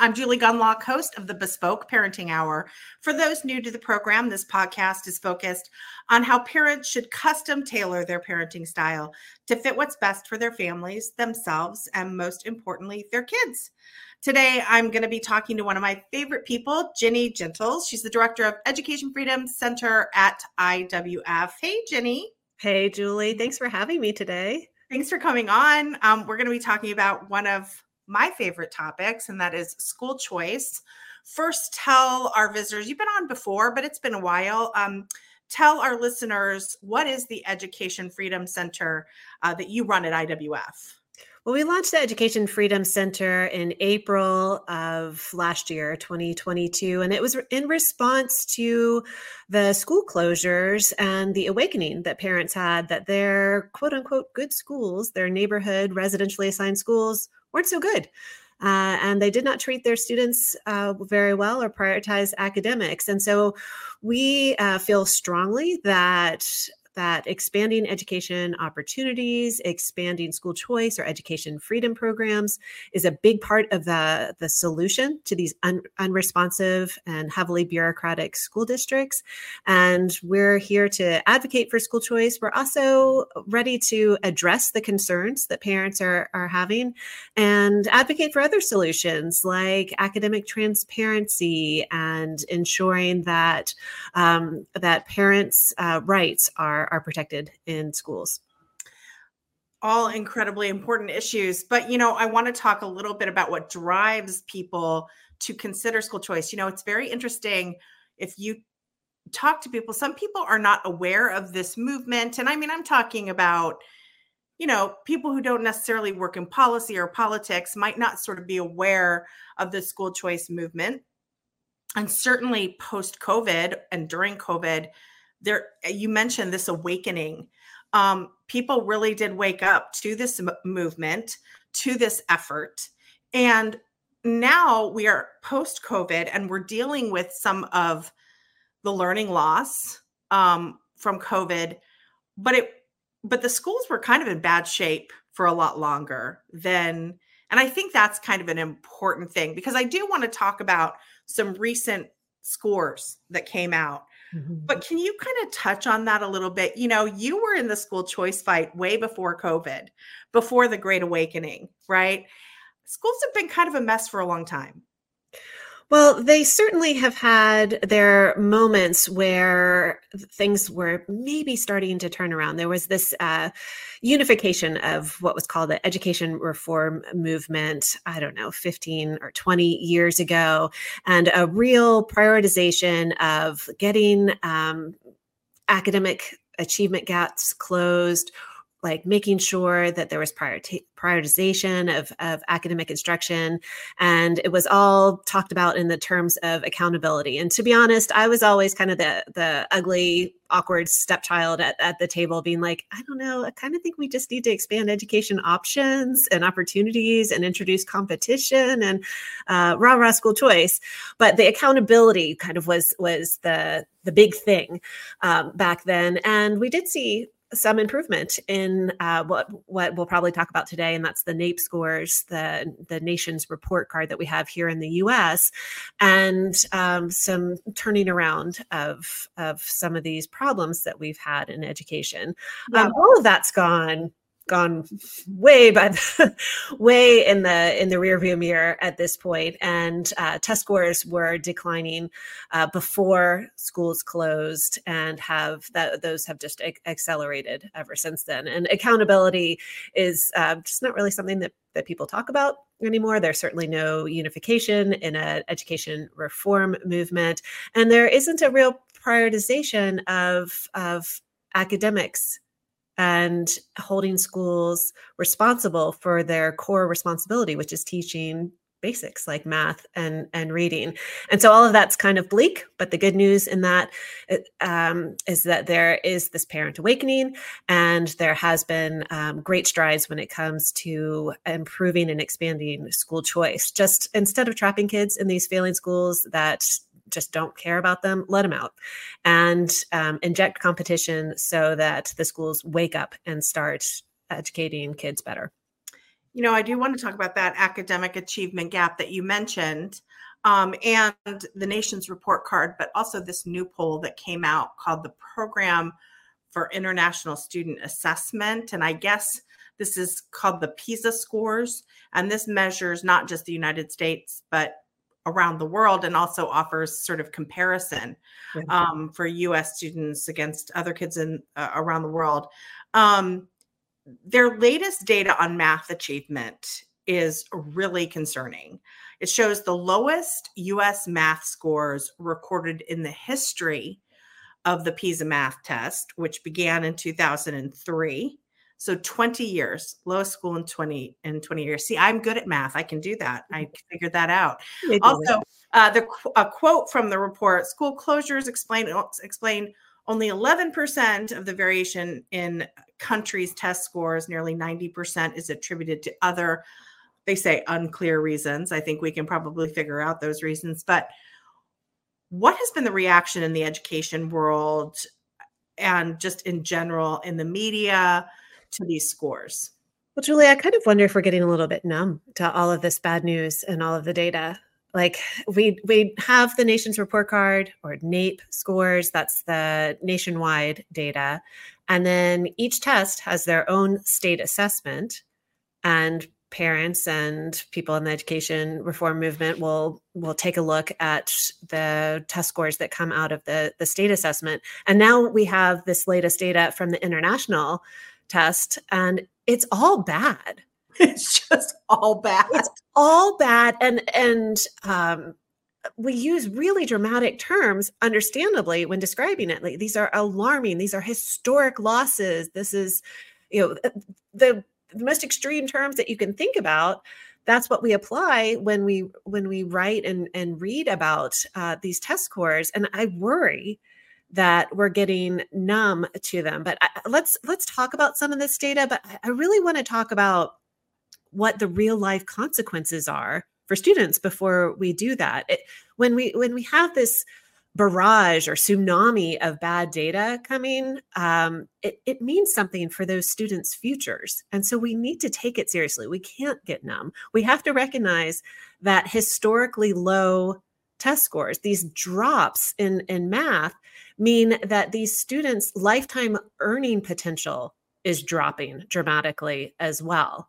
I'm Julie Gunlock, host of the Bespoke Parenting Hour. For those new to the program, this podcast is focused on how parents should custom tailor their parenting style to fit what's best for their families, themselves, and most importantly, their kids. Today, I'm going to be talking to one of my favorite people, Ginny Gentles. She's the director of Education Freedom Center at IWF. Hey, Ginny. Hey, Julie. Thanks for having me today. Thanks for coming on. Um, we're going to be talking about one of my favorite topics, and that is school choice. First, tell our visitors, you've been on before, but it's been a while. Um, tell our listeners what is the Education Freedom Center uh, that you run at IWF? Well, we launched the Education Freedom Center in April of last year, 2022, and it was in response to the school closures and the awakening that parents had that their quote unquote good schools, their neighborhood residentially assigned schools, weren't so good. Uh, and they did not treat their students uh, very well or prioritize academics. And so we uh, feel strongly that that expanding education opportunities, expanding school choice or education freedom programs is a big part of the, the solution to these un, unresponsive and heavily bureaucratic school districts. And we're here to advocate for school choice. We're also ready to address the concerns that parents are, are having and advocate for other solutions like academic transparency and ensuring that um, that parents' uh, rights are are, are protected in schools. All incredibly important issues but you know i want to talk a little bit about what drives people to consider school choice. You know it's very interesting if you talk to people some people are not aware of this movement and i mean i'm talking about you know people who don't necessarily work in policy or politics might not sort of be aware of the school choice movement. And certainly post covid and during covid there you mentioned this awakening. Um, people really did wake up to this m- movement to this effort and now we are post covid and we're dealing with some of the learning loss um, from covid but it but the schools were kind of in bad shape for a lot longer than and i think that's kind of an important thing because i do want to talk about some recent scores that came out Mm-hmm. But can you kind of touch on that a little bit? You know, you were in the school choice fight way before COVID, before the Great Awakening, right? Schools have been kind of a mess for a long time. Well, they certainly have had their moments where things were maybe starting to turn around. There was this uh, unification of what was called the education reform movement, I don't know, 15 or 20 years ago, and a real prioritization of getting um, academic achievement gaps closed like making sure that there was prioritization of, of academic instruction and it was all talked about in the terms of accountability. And to be honest i was always kind of the the ugly awkward stepchild at, at the table being like i don't know i kind of think we just need to expand education options and opportunities and introduce competition and uh, rah rah school choice. But the accountability kind of was was the the big thing um, back then. And we did see some improvement in uh, what what we'll probably talk about today, and that's the NAEP scores, the the nation's report card that we have here in the U.S., and um, some turning around of of some of these problems that we've had in education. Yeah. Um, all of that's gone gone way by the, way in the in the rearview mirror at this point, and uh, test scores were declining uh, before schools closed, and have that those have just accelerated ever since then. And accountability is uh, just not really something that that people talk about anymore. There's certainly no unification in an education reform movement, and there isn't a real prioritization of of academics and holding schools responsible for their core responsibility, which is teaching basics like math and and reading. And so all of that's kind of bleak but the good news in that um, is that there is this parent awakening and there has been um, great strides when it comes to improving and expanding school choice. Just instead of trapping kids in these failing schools that just don't care about them, let them out and um, inject competition so that the schools wake up and start educating kids better. You know, I do want to talk about that academic achievement gap that you mentioned um, and the nation's report card, but also this new poll that came out called the Program for International Student Assessment. And I guess this is called the PISA scores. And this measures not just the United States, but around the world and also offers sort of comparison um, for US students against other kids in uh, around the world. Um, their latest data on math achievement is really concerning. It shows the lowest US math scores recorded in the history of the PISA math test, which began in 2003. So 20 years, lowest school in 20 in 20 years. See, I'm good at math. I can do that. I mm-hmm. figured that out. Also, uh, the a quote from the report: school closures explain explain only 11% of the variation in countries' test scores. Nearly 90% is attributed to other they say unclear reasons. I think we can probably figure out those reasons. But what has been the reaction in the education world and just in general in the media to these scores? Well, Julie, I kind of wonder if we're getting a little bit numb to all of this bad news and all of the data. Like we we have the nation's report card or NAEP scores, that's the nationwide data. And then each test has their own state assessment. And parents and people in the education reform movement will will take a look at the test scores that come out of the the state assessment and now we have this latest data from the international test and it's all bad. It's just all bad. It's all bad and and um we use really dramatic terms understandably when describing it. Like these are alarming. These are historic losses. This is you know the the most extreme terms that you can think about. That's what we apply when we when we write and and read about uh, these test scores and i worry that we're getting numb to them but I, let's let's talk about some of this data but i really want to talk about what the real life consequences are for students before we do that it, when we when we have this barrage or tsunami of bad data coming, um, it, it means something for those students' futures. And so we need to take it seriously. We can't get numb. We have to recognize that historically low test scores, these drops in, in math, mean that these students' lifetime earning potential is dropping dramatically as well.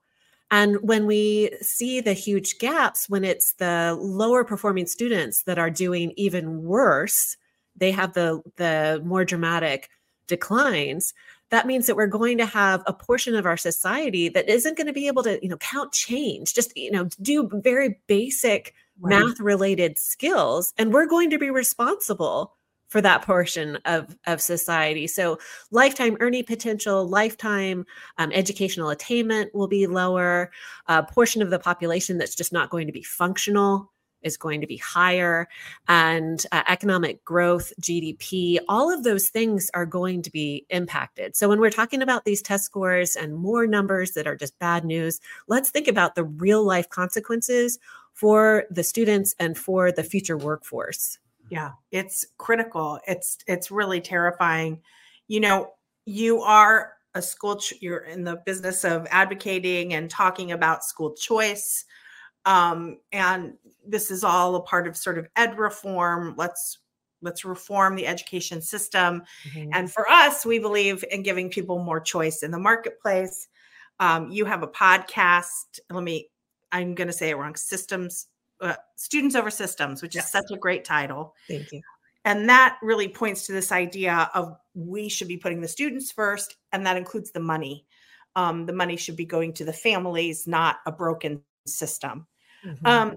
And when we see the huge gaps, when it's the lower performing students that are doing even worse, they have the, the more dramatic declines. That means that we're going to have a portion of our society that isn't going to be able to, you know, count change, just, you know, do very basic right. math related skills. And we're going to be responsible for that portion of, of society. So, lifetime earning potential, lifetime um, educational attainment will be lower. A portion of the population that's just not going to be functional is going to be higher. And uh, economic growth, GDP, all of those things are going to be impacted. So, when we're talking about these test scores and more numbers that are just bad news, let's think about the real life consequences for the students and for the future workforce. Yeah, it's critical. It's it's really terrifying. You know, you are a school ch- you're in the business of advocating and talking about school choice. Um, and this is all a part of sort of ed reform. Let's let's reform the education system. Mm-hmm. And for us, we believe in giving people more choice in the marketplace. Um, you have a podcast. Let me, I'm going to say it wrong. Systems uh, Students Over Systems, which yes. is such a great title. Thank you. And that really points to this idea of we should be putting the students first, and that includes the money. Um, the money should be going to the families, not a broken system. Mm-hmm. Um,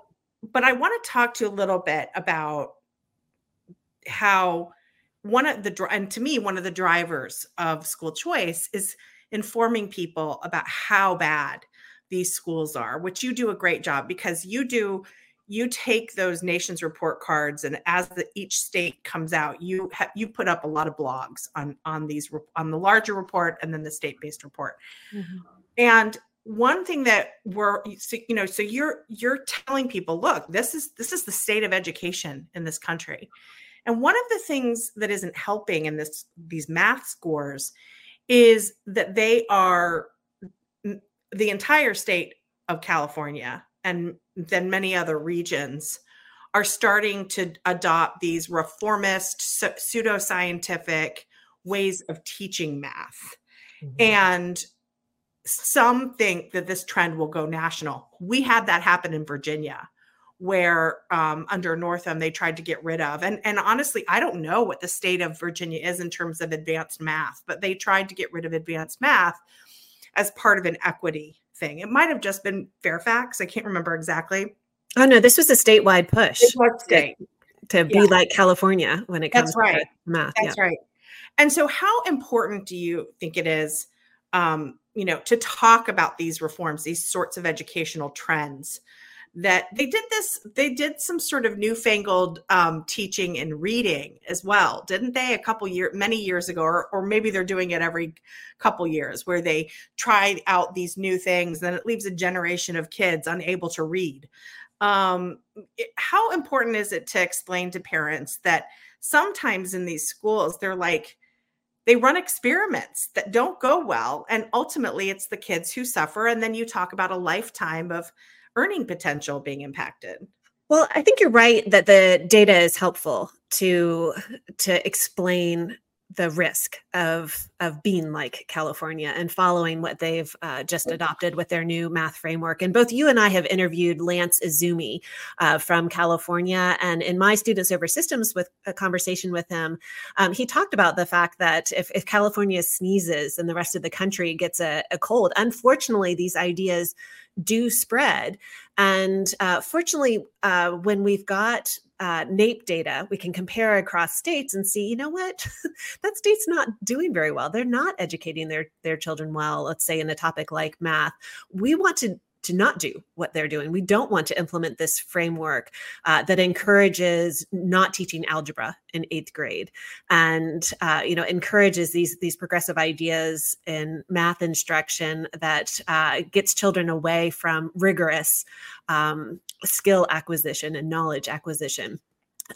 but I want to talk to you a little bit about how one of the and to me one of the drivers of school choice is informing people about how bad these schools are which you do a great job because you do you take those nations report cards and as the, each state comes out you have you put up a lot of blogs on on these on the larger report and then the state based report mm-hmm. and one thing that we're you know so you're you're telling people look this is this is the state of education in this country and one of the things that isn't helping in this these math scores is that they are the entire state of California and then many other regions are starting to adopt these reformist, pseudoscientific ways of teaching math. Mm-hmm. And some think that this trend will go national. We had that happen in Virginia, where um, under Northam they tried to get rid of, and and honestly, I don't know what the state of Virginia is in terms of advanced math, but they tried to get rid of advanced math as part of an equity thing. It might have just been Fairfax. I can't remember exactly. Oh no, this was a statewide push. State. To, be yeah. like California when it comes That's right. to math. That's yeah. right. And so, how important do you think it is, um, you know, to talk about these reforms, these sorts of educational trends? That they did this, they did some sort of newfangled um, teaching and reading as well, didn't they? A couple years, many years ago, or, or maybe they're doing it every couple years, where they tried out these new things, then it leaves a generation of kids unable to read. Um, it, how important is it to explain to parents that sometimes in these schools they're like they run experiments that don't go well and ultimately it's the kids who suffer and then you talk about a lifetime of earning potential being impacted. Well i think you're right that the data is helpful to to explain the risk of of being like California and following what they've uh, just adopted with their new math framework. And both you and I have interviewed Lance Izumi uh, from California, and in my Students Over Systems with a conversation with him, um, he talked about the fact that if, if California sneezes and the rest of the country gets a, a cold, unfortunately, these ideas do spread. And uh, fortunately, uh, when we've got uh, NAEP data, we can compare across states and see, you know what, that state's not doing very well. They're not educating their their children well. Let's say in a topic like math, we want to to not do what they're doing. We don't want to implement this framework uh, that encourages not teaching algebra in eighth grade, and uh, you know encourages these these progressive ideas in math instruction that uh, gets children away from rigorous um, skill acquisition and knowledge acquisition.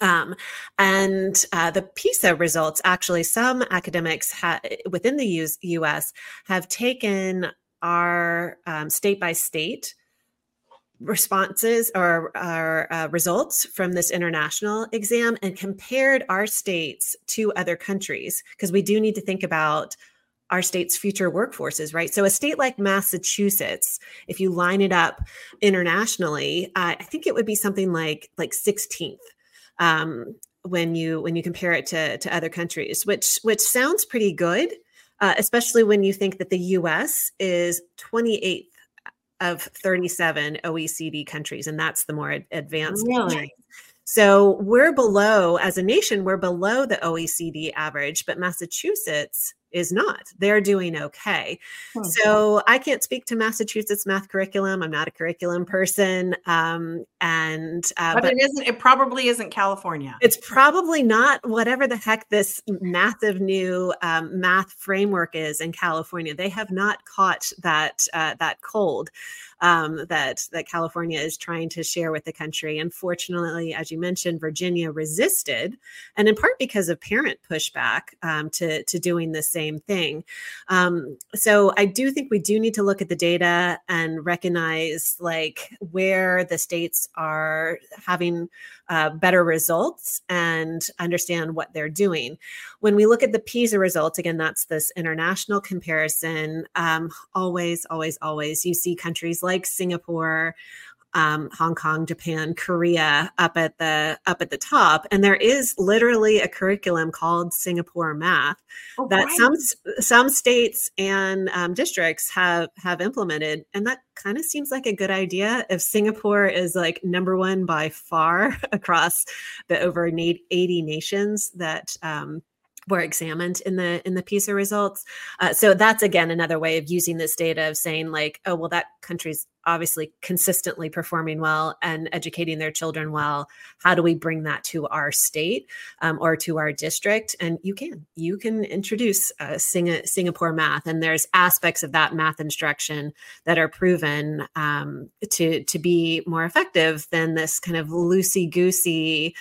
Um, and uh, the PISA results, actually, some academics ha- within the US, US have taken our um, state by state responses or our uh, results from this international exam and compared our states to other countries because we do need to think about our state's future workforces right? So a state like massachusetts if you line it up internationally uh, i think it would be something like like 16th um, when you when you compare it to to other countries which which sounds pretty good uh, especially when you think that the US is 28th of 37 OECD countries, and that's the more advanced. Really? So we're below, as a nation, we're below the OECD average, but Massachusetts is not. They're doing okay. Hmm. So I can't speak to Massachusetts math curriculum. I'm not a curriculum person. Um, and uh, but, but, it isn't. It probably isn't California. It's probably not whatever the heck this massive new um, math framework is in California. They have not caught that uh, that cold um, that that California is trying to share with the country. Unfortunately, as you mentioned, Virginia resisted, and in part because of parent pushback um, to to doing the same thing. Um, so I do think we do need to look at the data and recognize like where the states are having uh, better results and understand what they're doing. When we look at the PISA results, again, that's this international comparison. Um, always, always, always, you see countries like Singapore, um, Hong Kong, Japan, Korea up at the up at the top, and there is literally a curriculum called Singapore Math oh, that right. some some states and um, districts have have implemented, and that kind of seems like a good idea. If Singapore is like number one by far across the over 80 nations that um, were examined in the in the PISA results. Uh, so that's again another way of using this data of saying like, oh well, that country's obviously consistently performing well and educating their children well how do we bring that to our state um, or to our district and you can you can introduce uh, Sing- singapore math and there's aspects of that math instruction that are proven um, to to be more effective than this kind of loosey goosey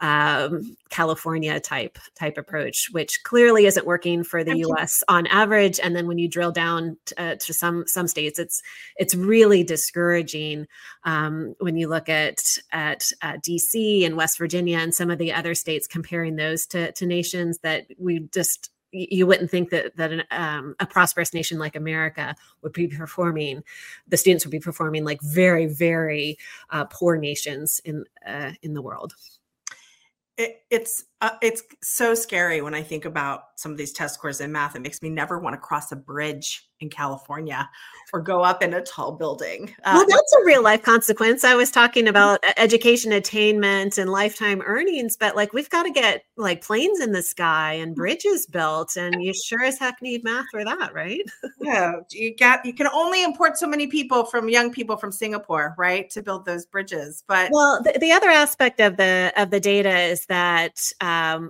um, California type type approach, which clearly isn't working for the U.S. on average. And then when you drill down to, uh, to some some states, it's it's really discouraging um, when you look at at uh, D.C. and West Virginia and some of the other states, comparing those to to nations that we just you wouldn't think that that an, um, a prosperous nation like America would be performing. The students would be performing like very, very uh, poor nations in uh, in the world. It, it's uh, it's so scary when I think about some of these test scores in math. It makes me never want to cross a bridge in California or go up in a tall building. Uh, well, that's a real life consequence. I was talking about education attainment and lifetime earnings, but like we've got to get like planes in the sky and mm-hmm. bridges built, and you sure as heck need math for that, right? yeah, you got you can only import so many people from young people from Singapore, right, to build those bridges. But well, the, the other aspect of the of the data is that um,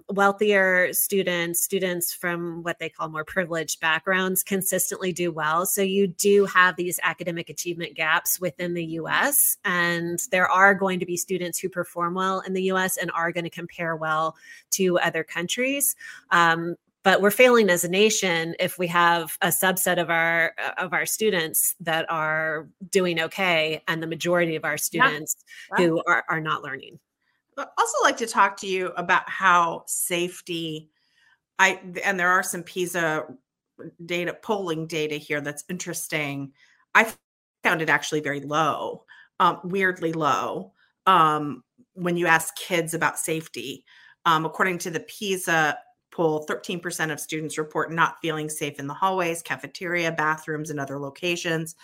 wealthier students, students from what they call more privileged backgrounds, consistently do well. So you do have these academic achievement gaps within the US. And there are going to be students who perform well in the US and are going to compare well to other countries. Um, but we're failing as a nation if we have a subset of our of our students that are doing okay and the majority of our students yeah. who are, are not learning I'd also like to talk to you about how safety i and there are some pisa data polling data here that's interesting. I found it actually very low, um, weirdly low um, when you ask kids about safety. Um, according to the PISA poll, 13% of students report not feeling safe in the hallways, cafeteria, bathrooms, and other locations.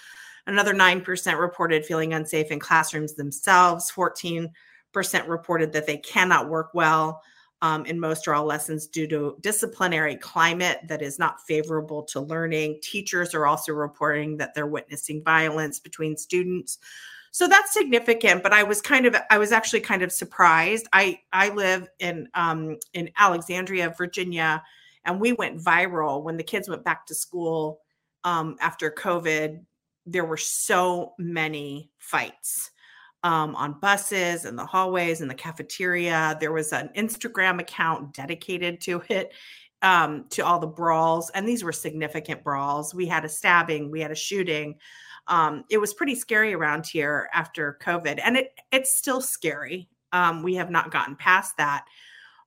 Another 9% reported feeling unsafe in classrooms themselves. 14% reported that they cannot work well um, in most or all lessons due to disciplinary climate that is not favorable to learning. Teachers are also reporting that they're witnessing violence between students. So that's significant, but I was kind of I was actually kind of surprised. I I live in um, in Alexandria, Virginia, and we went viral when the kids went back to school um, after COVID. There were so many fights um, on buses and the hallways and the cafeteria. There was an Instagram account dedicated to it, um, to all the brawls. And these were significant brawls. We had a stabbing, we had a shooting. Um, it was pretty scary around here after COVID. And it it's still scary. Um, we have not gotten past that.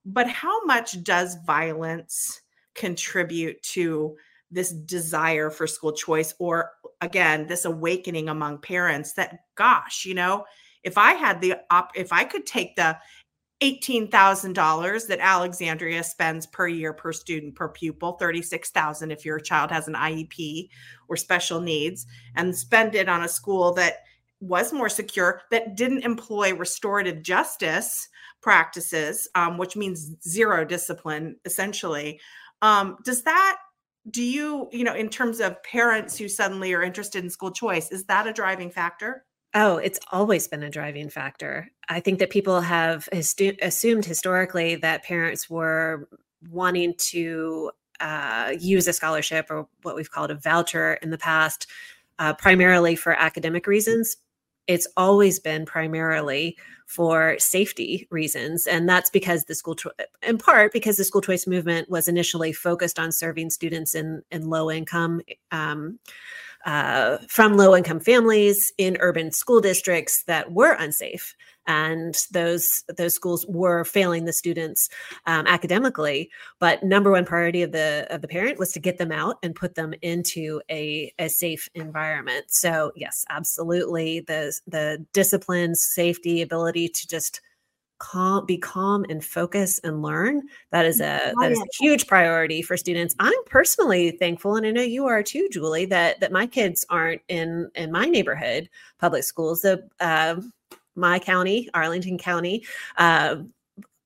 But how much does violence contribute to this desire for school choice or again this awakening among parents that gosh you know if I had the op, if I could take the $18,000 that Alexandria spends per year per student per pupil, 36,000 if your child has an IEP or special needs and spend it on a school that was more secure that didn't employ restorative justice practices um, which means zero discipline essentially um, does that do you you know in terms of parents who suddenly are interested in school choice is that a driving factor Oh, it's always been a driving factor. I think that people have assumed historically that parents were wanting to uh, use a scholarship or what we've called a voucher in the past, uh, primarily for academic reasons. It's always been primarily for safety reasons. And that's because the school, cho- in part, because the school choice movement was initially focused on serving students in, in low income um, uh, from low income families in urban school districts that were unsafe. And those those schools were failing the students um, academically. But number one priority of the of the parent was to get them out and put them into a, a safe environment. So yes absolutely the the discipline safety ability to just calm be calm and focus and learn that is a that is a huge priority for students i'm personally thankful and i know you are too julie that that my kids aren't in in my neighborhood public schools the uh, my county arlington county uh,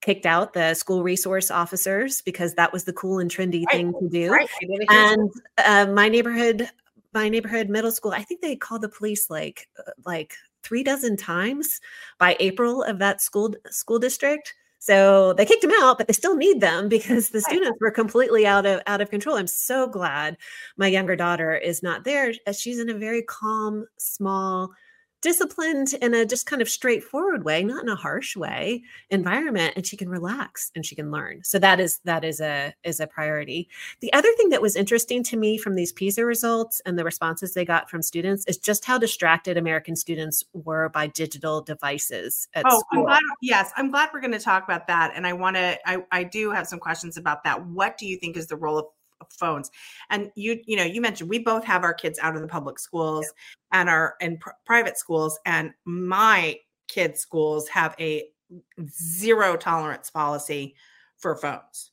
kicked out the school resource officers because that was the cool and trendy right. thing to do right. and uh, my neighborhood my neighborhood middle school i think they called the police like uh, like three dozen times by April of that school school district. So they kicked him out, but they still need them because the students were completely out of out of control. I'm so glad my younger daughter is not there. She's in a very calm, small, disciplined in a just kind of straightforward way not in a harsh way environment and she can relax and she can learn. So that is that is a is a priority. The other thing that was interesting to me from these pisa results and the responses they got from students is just how distracted american students were by digital devices oh. I'm glad, yes i'm glad we're going to talk about that and i want to I, I do have some questions about that. What do you think is the role of phones and you you know you mentioned we both have our kids out of the public schools yeah. and are in pr- private schools and my kids schools have a zero tolerance policy for phones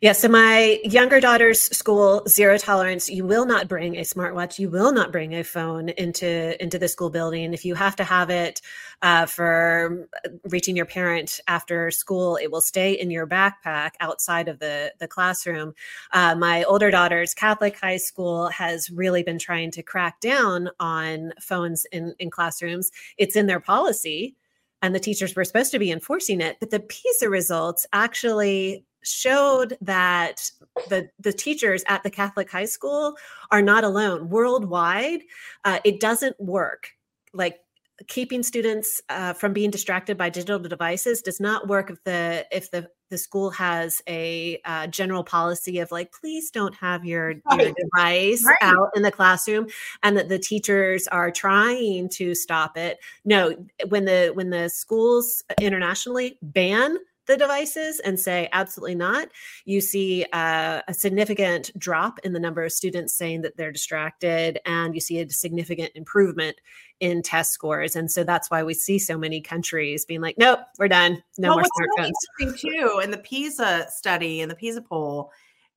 yeah. So my younger daughter's school, zero tolerance. You will not bring a smartwatch. You will not bring a phone into into the school building. If you have to have it uh, for reaching your parent after school, it will stay in your backpack outside of the the classroom. Uh, my older daughter's Catholic high school has really been trying to crack down on phones in in classrooms. It's in their policy and the teachers were supposed to be enforcing it but the pisa results actually showed that the the teachers at the Catholic high school are not alone worldwide. Uh, it doesn't work like keeping students uh, from being distracted by digital devices does not work if the if the the school has a uh, general policy of like please don't have your, right. your device right. out in the classroom and that the teachers are trying to stop it no when the when the schools internationally ban the devices and say absolutely not, you see uh, a significant drop in the number of students saying that they're distracted, and you see a significant improvement in test scores. And so that's why we see so many countries being like, nope, we're done. No well, more smartphones. Too, in the PISA study, in the PISA poll,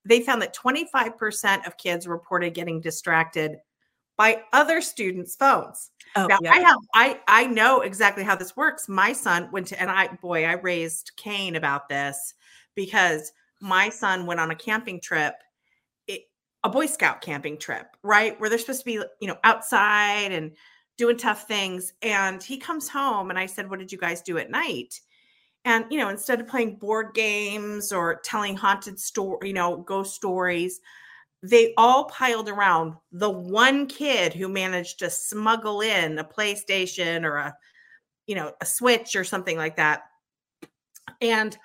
they found that 25% of kids reported getting distracted by other students' phones. Oh, now yeah. I have I I know exactly how this works. My son went to and I boy, I raised Cain about this because my son went on a camping trip, it, a Boy Scout camping trip, right? Where they're supposed to be, you know, outside and doing tough things. And he comes home and I said, What did you guys do at night? And you know, instead of playing board games or telling haunted story, you know, ghost stories, they all piled around the one kid who managed to smuggle in a PlayStation or a you know a Switch or something like that. And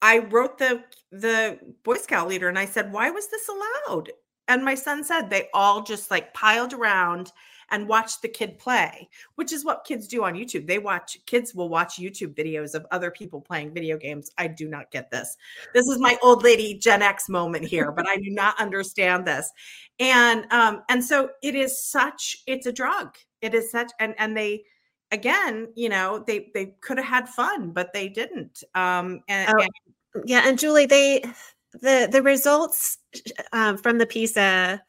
I wrote the the Boy Scout leader and I said, "Why was this allowed?" And my son said they all just like piled around and watch the kid play, which is what kids do on YouTube. They watch kids will watch YouTube videos of other people playing video games. I do not get this. This is my old lady Gen X moment here, but I do not understand this. And um and so it is such it's a drug. It is such and and they again, you know, they they could have had fun, but they didn't. Um and, oh, and yeah, and Julie, they the the results um, from the PISA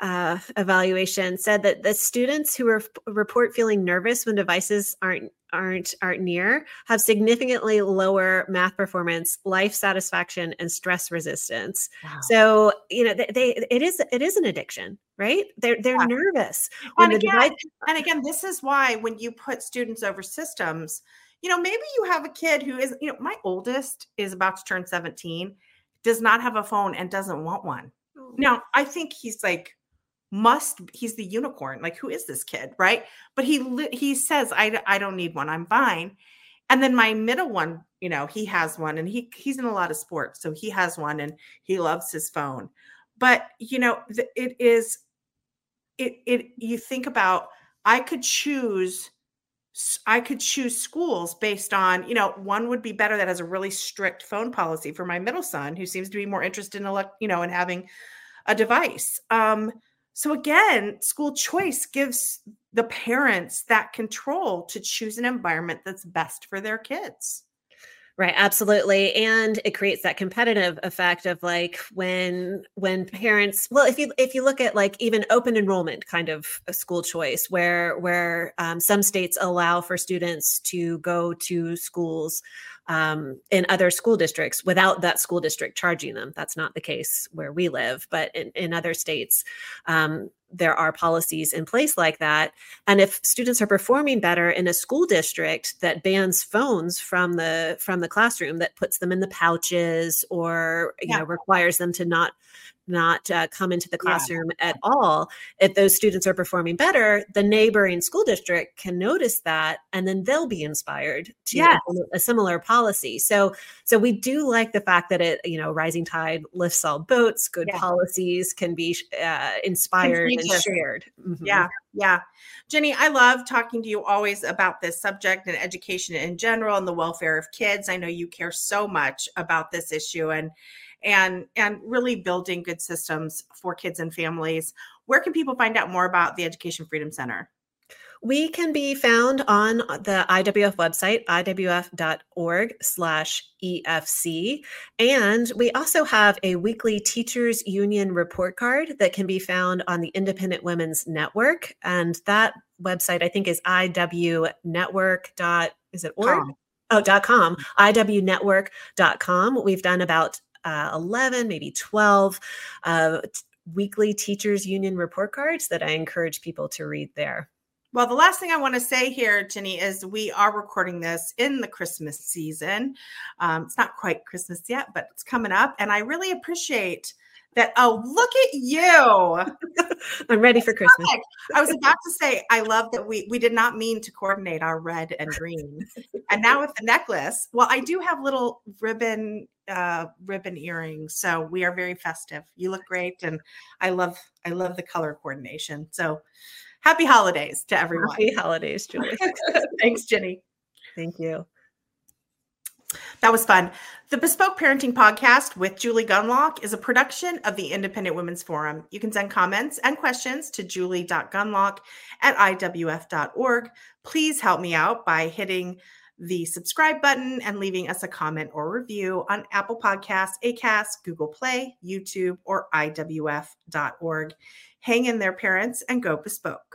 uh, evaluation said that the students who are, report feeling nervous when devices aren't aren't aren't near have significantly lower math performance, life satisfaction, and stress resistance. Wow. So you know they, they, it is it is an addiction, right? They're they're yeah. nervous. And again, device- and again, this is why when you put students over systems, you know maybe you have a kid who is you know my oldest is about to turn seventeen, does not have a phone and doesn't want one. Now I think he's like must he's the unicorn like who is this kid? Right? But he he says i i don't need one i'm fine. And then my middle one you know he has one and he he's in a lot of sports so he has one and he loves his phone. But you know it is it it you think about i could choose I could choose schools based on, you know, one would be better that has a really strict phone policy for my middle son, who seems to be more interested in, elect, you know, in having a device. Um, so again, school choice gives the parents that control to choose an environment that's best for their kids. Right, absolutely. And it creates that competitive effect of like when when parents well if you if you look at like even open enrollment kind of a school choice where where um, some states allow for students to go to schools um, in other school districts without that school district charging them. That's not the case where we live, but in, in other states, um, there are policies in place like that. And if students are performing better in a school district that bans phones from the from the classroom, that puts them in the pouches or you yeah. know requires them to not not uh, come into the classroom yeah. at all. If those students are performing better, the neighboring school district can notice that and then they'll be inspired to yes. a similar policy. So so we do like the fact that it, you know, rising tide lifts all boats, good yeah. policies can be uh, inspired and shared. Mm-hmm. Yeah. Yeah. Ginny, I love talking to you always about this subject and education in general and the welfare of kids. I know you care so much about this issue and and and really building good systems for kids and families. Where can people find out more about the Education Freedom Center? We can be found on uh, the IWF website, iwf.org slash EFC. And we also have a weekly teachers union report card that can be found on the Independent Women's Network. And that website, I think, is iwnetwork. Dot, is it org? Com. Oh, dot com, iwnetwork.com. We've done about uh, 11, maybe 12 uh, weekly teachers union report cards that I encourage people to read there. Well, the last thing I want to say here, Ginny, is we are recording this in the Christmas season. Um, it's not quite Christmas yet, but it's coming up. And I really appreciate that. Oh, look at you. I'm ready for Christmas. I was about to say, I love that we we did not mean to coordinate our red and green. and now with the necklace, well, I do have little ribbon uh ribbon earrings. So we are very festive. You look great. And I love I love the color coordination. So happy holidays to everyone. Happy holidays, Julie. Thanks, Ginny. Thank you. That was fun. The Bespoke Parenting Podcast with Julie Gunlock is a production of the Independent Women's Forum. You can send comments and questions to julie.gunlock at iwf.org. Please help me out by hitting the subscribe button and leaving us a comment or review on Apple Podcasts, Acast, Google Play, YouTube, or iwf.org. Hang in there, parents, and go bespoke.